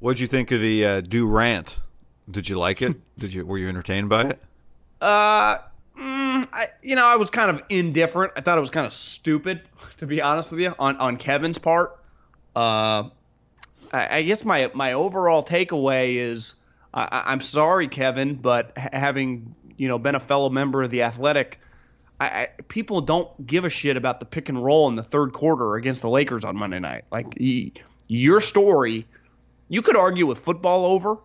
What'd you think of the uh, Durant? Did you like it? Did you were you entertained by it? Uh, mm, I you know I was kind of indifferent. I thought it was kind of stupid, to be honest with you, on on Kevin's part. Uh, I, I guess my my overall takeaway is I, I'm sorry, Kevin, but having you know been a fellow member of the Athletic, I, I, people don't give a shit about the pick and roll in the third quarter against the Lakers on Monday night. Like y- your story, you could argue with football over.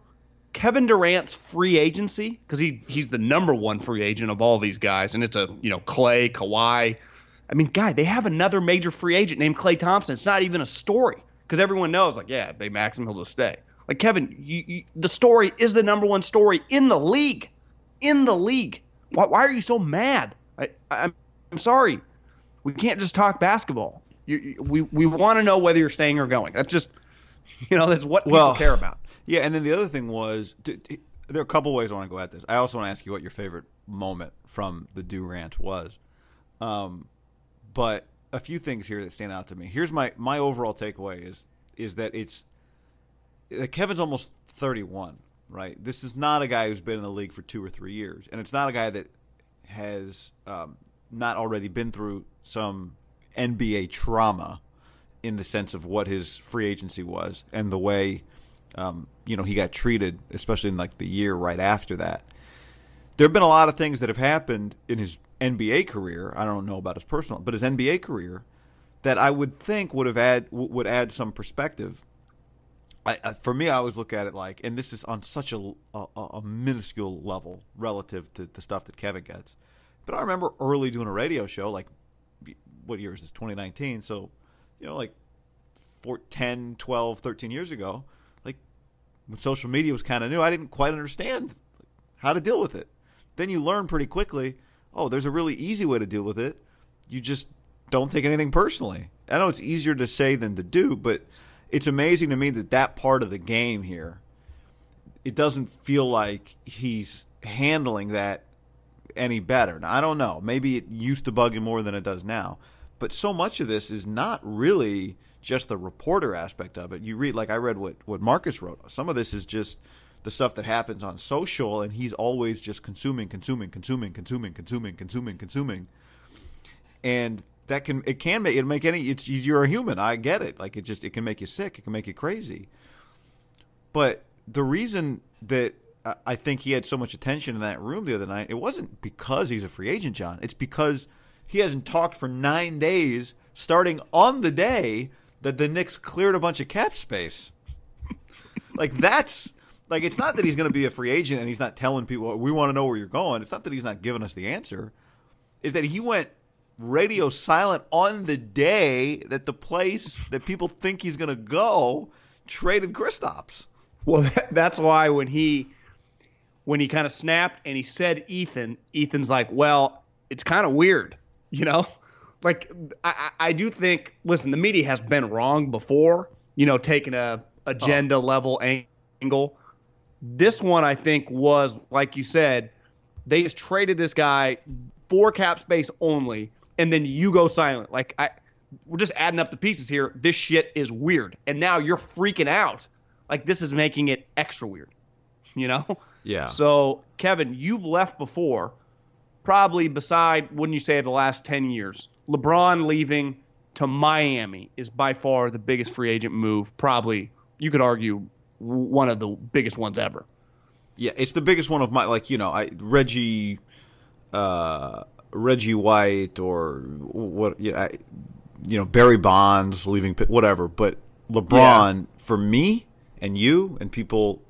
Kevin Durant's free agency because he he's the number one free agent of all these guys, and it's a you know Klay, Kawhi. I mean, guy, they have another major free agent named Klay Thompson. It's not even a story because everyone knows, like, yeah, they max him, he'll just stay. Like Kevin, you, you, the story is the number one story in the league, in the league. Why, why are you so mad? I, I'm I'm sorry, we can't just talk basketball. You, we we want to know whether you're staying or going. That's just, you know, that's what people Well, care about. Yeah, and then the other thing was there are a couple ways I want to go at this. I also want to ask you what your favorite moment from the Do rant was. Um, but a few things here that stand out to me. Here's my my overall takeaway is is that it's that Kevin's almost 31, right? This is not a guy who's been in the league for two or three years, and it's not a guy that has um, not already been through some NBA trauma in the sense of what his free agency was and the way um, you know he got treated, especially in like the year right after that. There have been a lot of things that have happened in his NBA career. I don't know about his personal, but his NBA career that I would think would have add would add some perspective. I, I, for me, I always look at it like, and this is on such a, a, a minuscule level relative to the stuff that Kevin gets. But I remember early doing a radio show, like what year is this? 2019. So, you know, like four, 10, 12, 13 years ago, like when social media was kind of new, I didn't quite understand how to deal with it. Then you learn pretty quickly, oh, there's a really easy way to deal with it. You just don't take anything personally. I know it's easier to say than to do, but it's amazing to me that that part of the game here, it doesn't feel like he's handling that any better. Now, I don't know. Maybe it used to bug him more than it does now. But so much of this is not really just the reporter aspect of it. You read, like I read what, what Marcus wrote. Some of this is just the stuff that happens on social, and he's always just consuming, consuming, consuming, consuming, consuming, consuming, consuming. And that can it can make it make any it's you're a human i get it like it just it can make you sick it can make you crazy but the reason that i think he had so much attention in that room the other night it wasn't because he's a free agent john it's because he hasn't talked for nine days starting on the day that the Knicks cleared a bunch of cap space. Like that's like it's not that he's going to be a free agent and he's not telling people we want to know where you're going. It's not that he's not giving us the answer. Is that he went radio silent on the day that the place that people think he's going to go traded Kristaps. Well, that's why when he when he kind of snapped and he said Ethan, Ethan's like, well, it's kind of weird, you know. Like I, I do think, listen, the media has been wrong before, you know, taking a agenda oh. level angle. This one, I think, was like you said, they just traded this guy for cap space only, and then you go silent. Like I, we're just adding up the pieces here. This shit is weird, and now you're freaking out. Like this is making it extra weird. You know? Yeah. So Kevin, you've left before, probably beside wouldn't you say the last ten years. LeBron leaving to Miami is by far the biggest free agent move. Probably you could argue one of the biggest ones ever. Yeah, it's the biggest one of my like you know I Reggie, uh, Reggie White or what yeah, I, you know Barry Bonds leaving whatever, but LeBron yeah. for me and you and people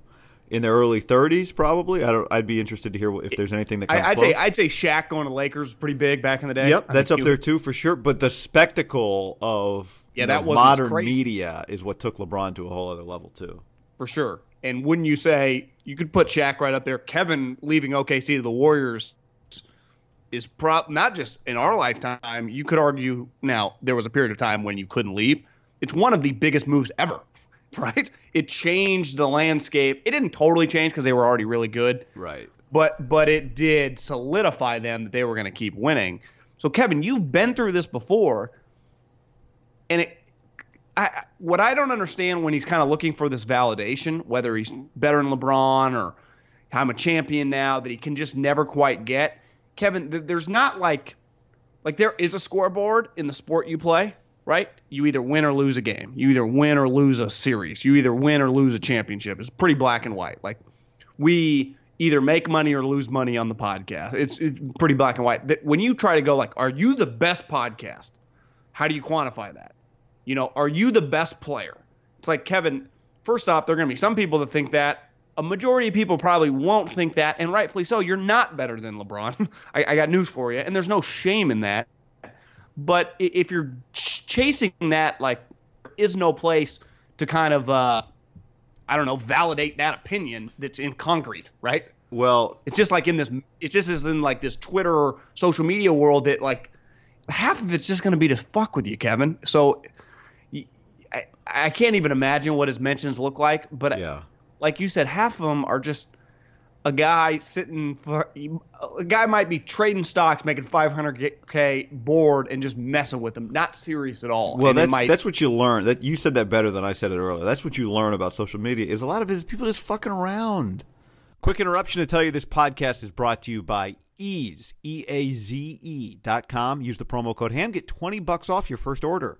in their early 30s probably. I don't I'd be interested to hear if there's anything that comes I'd close. say I'd say Shaq going to Lakers was pretty big back in the day. Yep, that's up there too for sure, but the spectacle of yeah, that was modern media is what took LeBron to a whole other level too. For sure. And wouldn't you say you could put Shaq right up there? Kevin leaving OKC to the Warriors is prop not just in our lifetime. You could argue now there was a period of time when you couldn't leave. It's one of the biggest moves ever, right? It changed the landscape. It didn't totally change because they were already really good, right? But but it did solidify them that they were going to keep winning. So Kevin, you've been through this before, and it I, what I don't understand when he's kind of looking for this validation, whether he's better than LeBron or I'm a champion now, that he can just never quite get. Kevin, th- there's not like, like there is a scoreboard in the sport you play, right? You either win or lose a game. You either win or lose a series. You either win or lose a championship. It's pretty black and white. Like we either make money or lose money on the podcast. It's, it's pretty black and white. When you try to go like, are you the best podcast? How do you quantify that? You know, are you the best player? It's like, Kevin, first off, there are going to be some people that think that. A majority of people probably won't think that, and rightfully so. You're not better than LeBron. I, I got news for you, and there's no shame in that. But if you're chasing that, like, there is no place to kind of, uh, I don't know, validate that opinion that's in concrete, right? Well, it's just like in this, it's just as in like this Twitter or social media world that like half of it's just going to be to fuck with you, Kevin. So I can't even imagine what his mentions look like. But yeah. like you said, half of them are just a guy sitting for a guy might be trading stocks, making 500k board, and just messing with them, not serious at all. Well, and that's might, that's what you learn. That you said that better than I said it earlier. That's what you learn about social media is a lot of it is people just fucking around. Quick interruption to tell you this podcast is brought to you by Eaze, E A Z E dot com. Use the promo code HAM, get 20 bucks off your first order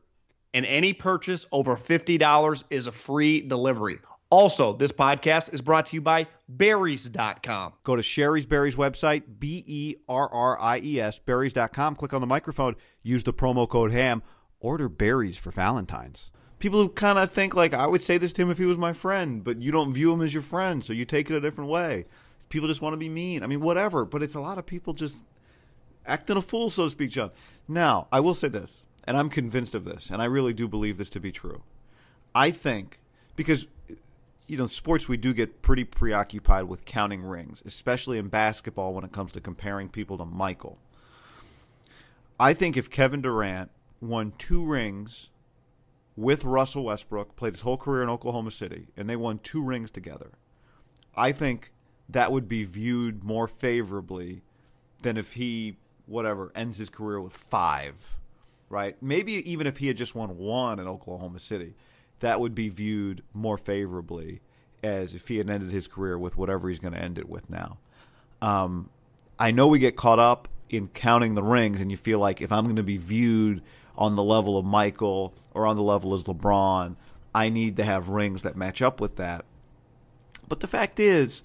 and any purchase over $50 is a free delivery. Also, this podcast is brought to you by Berries.com. Go to Shari's Berries website, B E R R I E S, Berries.com. Click on the microphone, use the promo code HAM, order berries for Valentine's. People who kind of think, like, I would say this to him if he was my friend, but you don't view him as your friend, so you take it a different way. People just want to be mean. I mean, whatever, but it's a lot of people just acting a fool, so to speak, John. Now, I will say this and I'm convinced of this, and I really do believe this to be true. I think because you know, sports we do get pretty preoccupied with counting rings, especially in basketball when it comes to comparing people to Michael. I think if Kevin Durant won two rings with Russell Westbrook, played his whole career in Oklahoma City, and they won two rings together, I think that would be viewed more favorably than if he whatever ends his career with five right? Maybe even if he had just won one in Oklahoma City, that would be viewed more favorably as if he had ended his career with whatever he's going to end it with now. Um, I know we get caught up in counting the rings, and you feel like if I'm going to be viewed on the level of Michael or on the level as LeBron, I need to have rings that match up with that. But the fact is,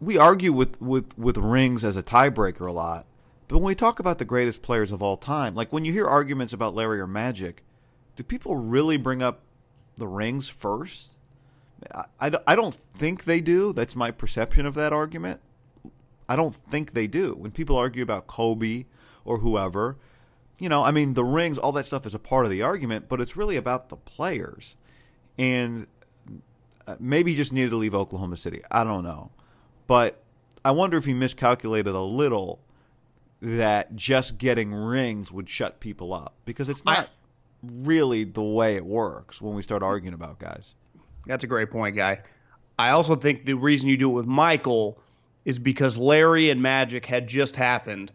we argue with, with, with rings as a tiebreaker a lot. But when we talk about the greatest players of all time, like when you hear arguments about Larry or Magic, do people really bring up the rings first? I, I, I don't think they do. That's my perception of that argument. I don't think they do. When people argue about Kobe or whoever, you know, I mean, the rings, all that stuff is a part of the argument, but it's really about the players. And uh, maybe he just needed to leave Oklahoma City. I don't know. But I wonder if he miscalculated a little that just getting rings would shut people up because it's not. Really the way it works when we start arguing about guys. That's a great point, guy. I also think the reason you do it with Michael is because Larry and Magic had just happened,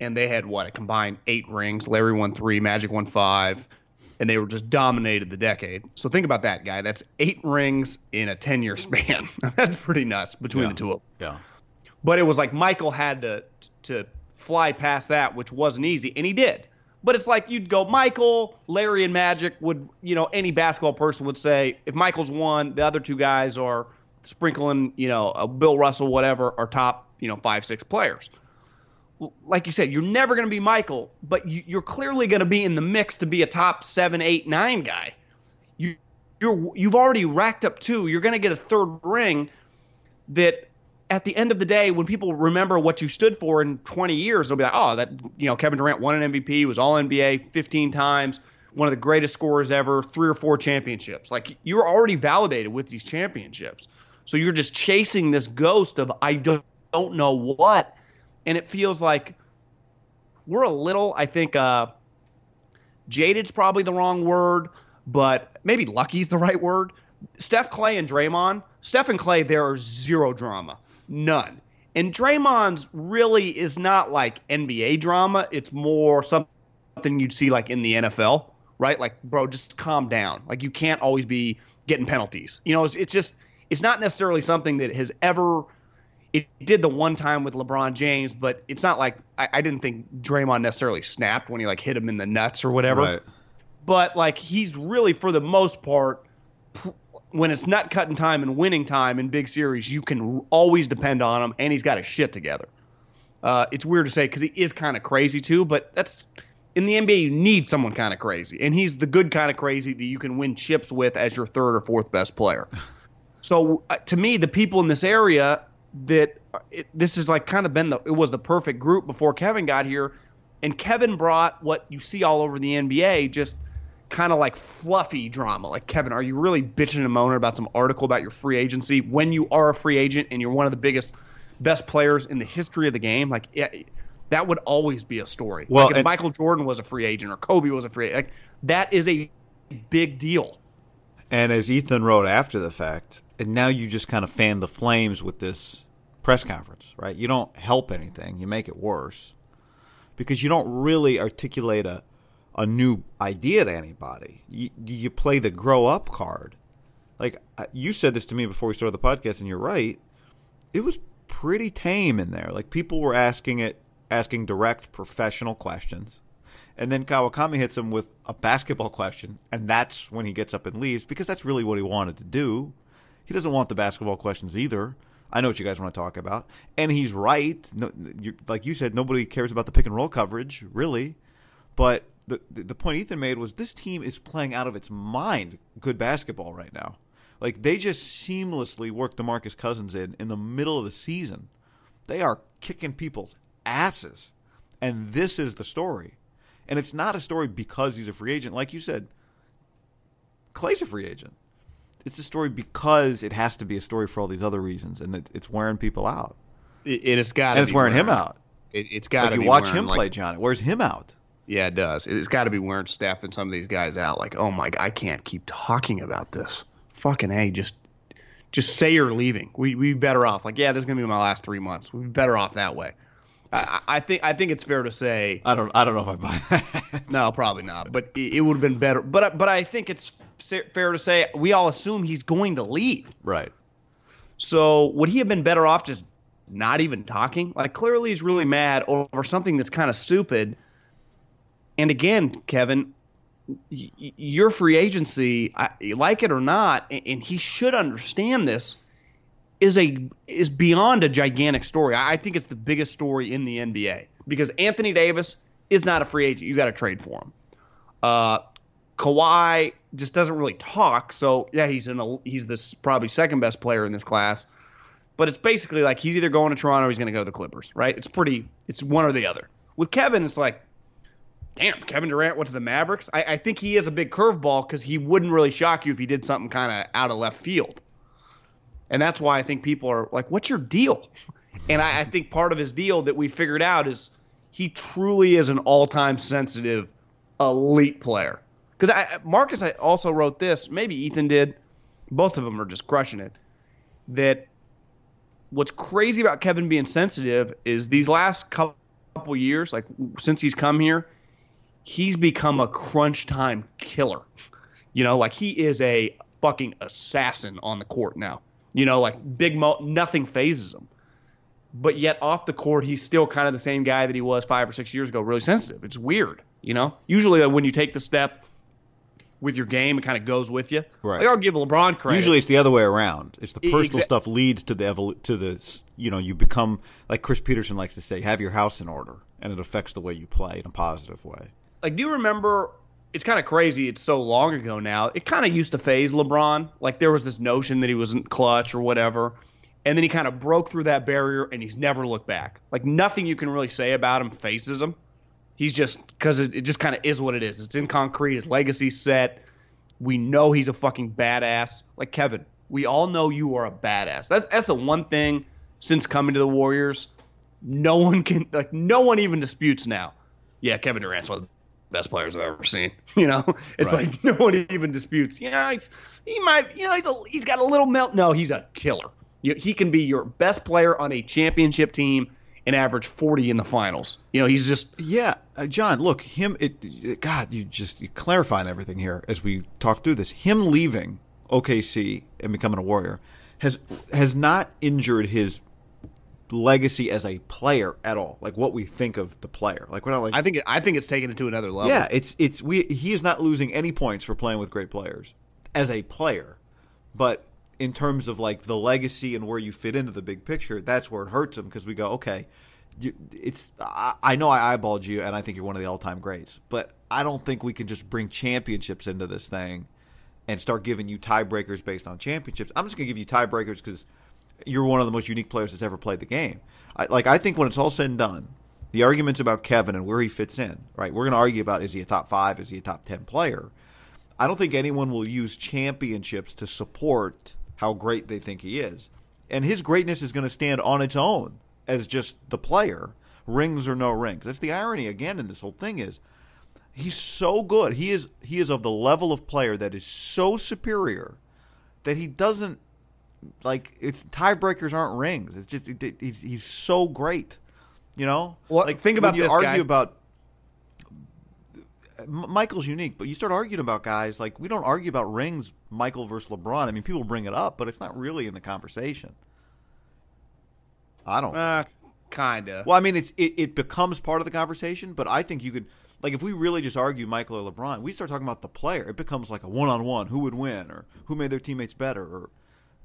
and they had what a combined eight rings. Larry won three, Magic won five, and they were just dominated the decade. So think about that, guy. That's eight rings in a ten year span. That's pretty nuts between Yeah. the two of them. Yeah. But it was like Michael had to to fly past that, which wasn't easy, and he did. But it's like you'd go Michael, Larry, and Magic would, you know, any basketball person would say if Michael's one, the other two guys are sprinkling, you know, a Bill Russell, whatever, are top, you know, five six players. Like you said, you're never going to be Michael, but you, you're clearly going to be in the mix to be a top seven, eight, nine guy. You you're you've already racked up two. You're going to get a third ring that at the end of the day, when people remember what you stood for in 20 years, they'll be like, oh, that, you know, Kevin Durant won an MVP, was all NBA 15 times, one of the greatest scorers ever, three or four championships. Like, you're already validated with these championships. So you're just chasing this ghost of, I don't, don't know what. And it feels like we're a little, I think, uh, jaded's probably the wrong word, but maybe lucky's the right word. Steph Klay and Draymond, Steph and Klay, there are zero drama, none. And Draymond's really is not like NBA drama. It's more something you'd see like in the NFL, right? Like, bro, just calm down. Like, you can't always be getting penalties. You know, it's, it's just, it's not necessarily something that has ever. It did the one time with LeBron James, but it's not like I, I didn't think Draymond necessarily snapped when he like hit him in the nuts or whatever Right. but like he's really for the most part when it's nut cutting time and winning time in big series you can always depend on him and he's got his shit together. Uh, it's weird to say because he is kind of crazy too but that's in the nba you need someone kind of crazy and he's the good kind of crazy that you can win chips with as your third or fourth best player. So uh, to me the people in this area that it, this is like kind of been the it was the perfect group before kevin got here and Kevin brought what you see all over the NBA, just kind of like fluffy drama. Like, Kevin, are you really bitching and moaning about some article about your free agency when you are a free agent and you're one of the biggest, best players in the history of the game? Like, yeah, that would always be a story. Well, like if and- Michael Jordan was a free agent or Kobe was a free agent, like, that is a big deal. And as Ethan wrote after the fact, and now you just kind of fan the flames with this press conference, right? You don't help anything, you make it worse because you don't really articulate a a new idea to anybody. You, you play the grow up card. Like you said this to me before we started the podcast, and you're right. It was pretty tame in there. Like people were asking it, asking direct professional questions. And then Kawakami hits him with a basketball question, and that's when he gets up and leaves because that's really what he wanted to do. He doesn't want the basketball questions either. I know what you guys want to talk about, and he's right. No, you, like you said, nobody cares about the pick and roll coverage, really. But the the point Ethan made was this team is playing out of its mind good basketball right now. Like they just seamlessly worked DeMarcus Cousins in in the middle of the season. They are kicking people's asses, and this is the story. And it's not a story because he's a free agent, like you said. Klay's a free agent. It's a story because it has to be a story for all these other reasons, and it, it's wearing people out, It, it's got and it's wearing him out. It, it's got to you be watch wearing, him like, play, John. It wears him out. Yeah, it does. It's got to be wearing Steph and some of these guys out. Like, oh my, I can't keep talking about this. Fucking a, just, just say you're leaving. We we be better off. Like, yeah, this is gonna be my last three months. We'd be better off that way. I, I I think I think it's fair to say I don't. I don't know if I buy that. no, probably not. But it, it would have been better. But but I think it's fair to say we all assume he's going to leave. right. So would he have been better off just not even talking? Like clearly he's really mad over something that's kind of stupid. And again, Kevin, y- your free agency, I, like it or not, a- and he should understand this, is a is beyond a gigantic story. I I think it's the biggest story in the NBA because Anthony Davis is not a free agent. You got to trade for him. Uh, Kawhi just doesn't really talk, so yeah, he's in a, he's this probably second best player in this class. But it's basically like he's either going to Toronto or he's going to go to the Clippers, right? It's pretty, it's one or the other. With Kevin, it's like, damn, Kevin Durant went to the Mavericks. I, I think he is a big curveball because he wouldn't really shock you if he did something kind of out of left field. And that's why I think people are like, what's your deal? And I, I think part of his deal that we figured out is he truly is an all time sensitive elite player. Because I, Marcus I also wrote this. Maybe Ethan did. Both of them are just crushing it. That what's crazy about Kevin being sensitive is these last couple years, like since he's come here, he's become a crunch time killer. You know, like he is a fucking assassin on the court now. You know, like big mo, nothing phases him. But yet off the court, he's still kind of the same guy that he was five or six years ago. Really sensitive. It's weird. You know, usually uh, when you take the step with your game, it kind of goes with you. Right. Like, I'll give LeBron credit. Usually, it's the other way around. It's the personal exa- stuff leads to the evolu- to the you know you become like Chris Peterson likes to say, have your house in order, and it affects the way you play in a positive way. Like do you remember it's kind of crazy it's so long ago now it kind of used to phase lebron. Like there was this notion that he wasn't clutch or whatever and then he kind of broke through that barrier and he's never looked back. Like nothing you can really say about him faces him. He's just because it, it just kind of is what it is. It's in concrete his legacy's set. We know he's a fucking badass. Like kevin we all know you are a badass. That's that's the one thing since coming to the warriors no one can like no one even disputes now. Yeah, Kevin Durant's one of best players I've ever seen. You know, it's Right. like no one even disputes. You know, he's he might, you know, he's a he's got a little melt. No, he's a killer. You, he can be your best player on a championship team and average 40 in the finals. You know, he's just Yeah, uh, John. Look, him. It, it- God, you just you clarifying everything here as we talk through this. Him leaving OKC and becoming a Warrior has has not injured his legacy as a player at all. Like what we think of the player. Like we're not like I think it, I think it's taken it to another level. Yeah, it's it's we he is not losing any points for playing with great players as a player, but in terms of like the legacy and where you fit into the big picture, that's where it hurts him because we go okay. It's I, I know I eyeballed you and I think you're one of the all time greats, but I don't think we can just bring championships into this thing and start giving you tiebreakers based on championships. I'm just gonna give you tiebreakers because you're one of the most unique players that's ever played the game. I, like I think when it's all said and done, the arguments about Kevin and where he fits in, right? We're going to argue about is he a top five, is he a top ten player? I don't think anyone will use championships to support how great they think he is, and his greatness is going to stand on its own as just the player, rings or no rings. That's the irony again in this whole thing is he's so good. He is he is of the level of player that is so superior that he doesn't like it's tiebreakers aren't rings. It's just it, it- he's he's so great, you know. Well, like think about you argue guy. about Michael's unique, but you start arguing about guys like we don't argue about rings, Michael versus LeBron. I mean, people bring it up, but it's not really in the conversation. I don't. uh, kinda. Well, I mean, it's it, it becomes part of the conversation, but I think you could like if we really just argue Michael or LeBron, we start talking about the player. It becomes like a one on one, who would win or who made their teammates better, or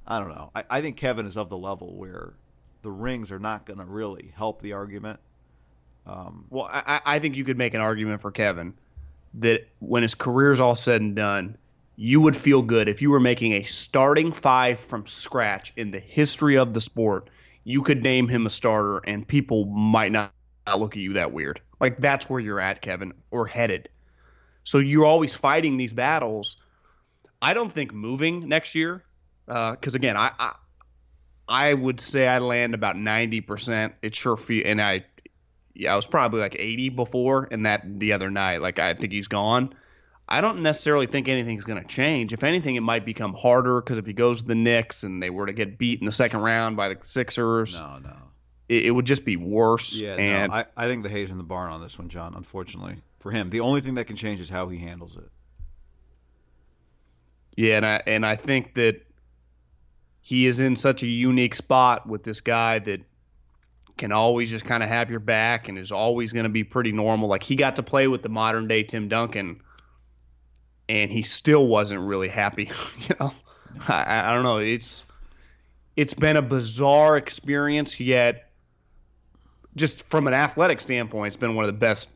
I don't know. I, I think Kevin is of the level where the rings are not going to really help the argument. Um, well, I, I think you could make an argument for Kevin that when his career's all said and done, you would feel good if you were making a starting five from scratch in the history of the sport. You could name him a starter, and people might not, not look at you that weird. Like that's where you're at, Kevin, or headed. So you're always fighting these battles. I don't think moving next year, Uh, because again, I, I I would say I land about ninety percent. It sure feel, and I yeah, I was probably like 80 before, and that the other night, like I think he's gone. I don't necessarily think anything's going to change. If anything, it might become harder because if he goes to the Knicks and they were to get beat in the second round by the Sixers, No, no. it, it would just be worse. Yeah, and no. I, I think the hay's in the barn on this one, John. Unfortunately for him, the only thing that can change is how he handles it. Yeah, and I and I think that he is in such a unique spot with this guy that can always just kind of have your back and is always going to be pretty normal. Like he got to play with the modern day Tim Duncan, and he still wasn't really happy. you know, I, I don't know. It's it's been a bizarre experience, yet just from an athletic standpoint, it's been one of the best.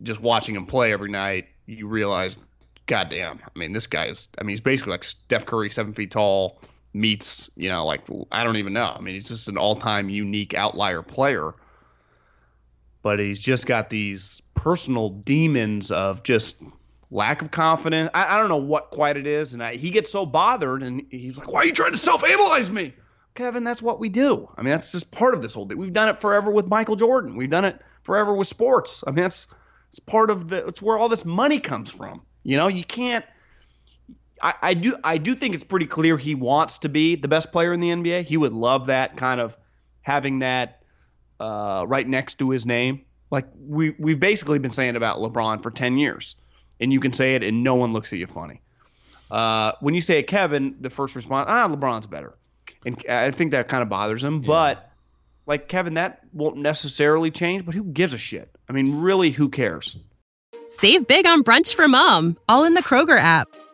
Just watching him play every night, you realize goddamn. I mean, this guy is. I mean, he's basically like Steph Curry, seven feet tall, meets. You know, like I don't even know. I mean, he's just an all-time unique outlier player. But he's just got these personal demons of just lack of confidence. I, I don't know what quite it is, and I, he gets so bothered, and he's like, "Why are you trying to self-analyze me?" Kevin, that's what we do. I mean, that's just part of this whole thing. We've done it forever with Michael Jordan. We've done it forever with sports. I mean, that's It's part of the. It's where all this money comes from. You know, you can't. I, I do. I do think it's pretty clear he wants to be the best player in the NBA. He would love that kind of having that uh, right next to his name. Like we we've basically been saying about LeBron for ten years, and you can say it and no one looks at you funny. Uh, when you say it, Kevin, the first response, ah, LeBron's better, and I think that kind of bothers him. But like Kevin, that won't necessarily change. But who gives a shit? I mean, really, who cares? Save big on brunch for mom, all in the Kroger app.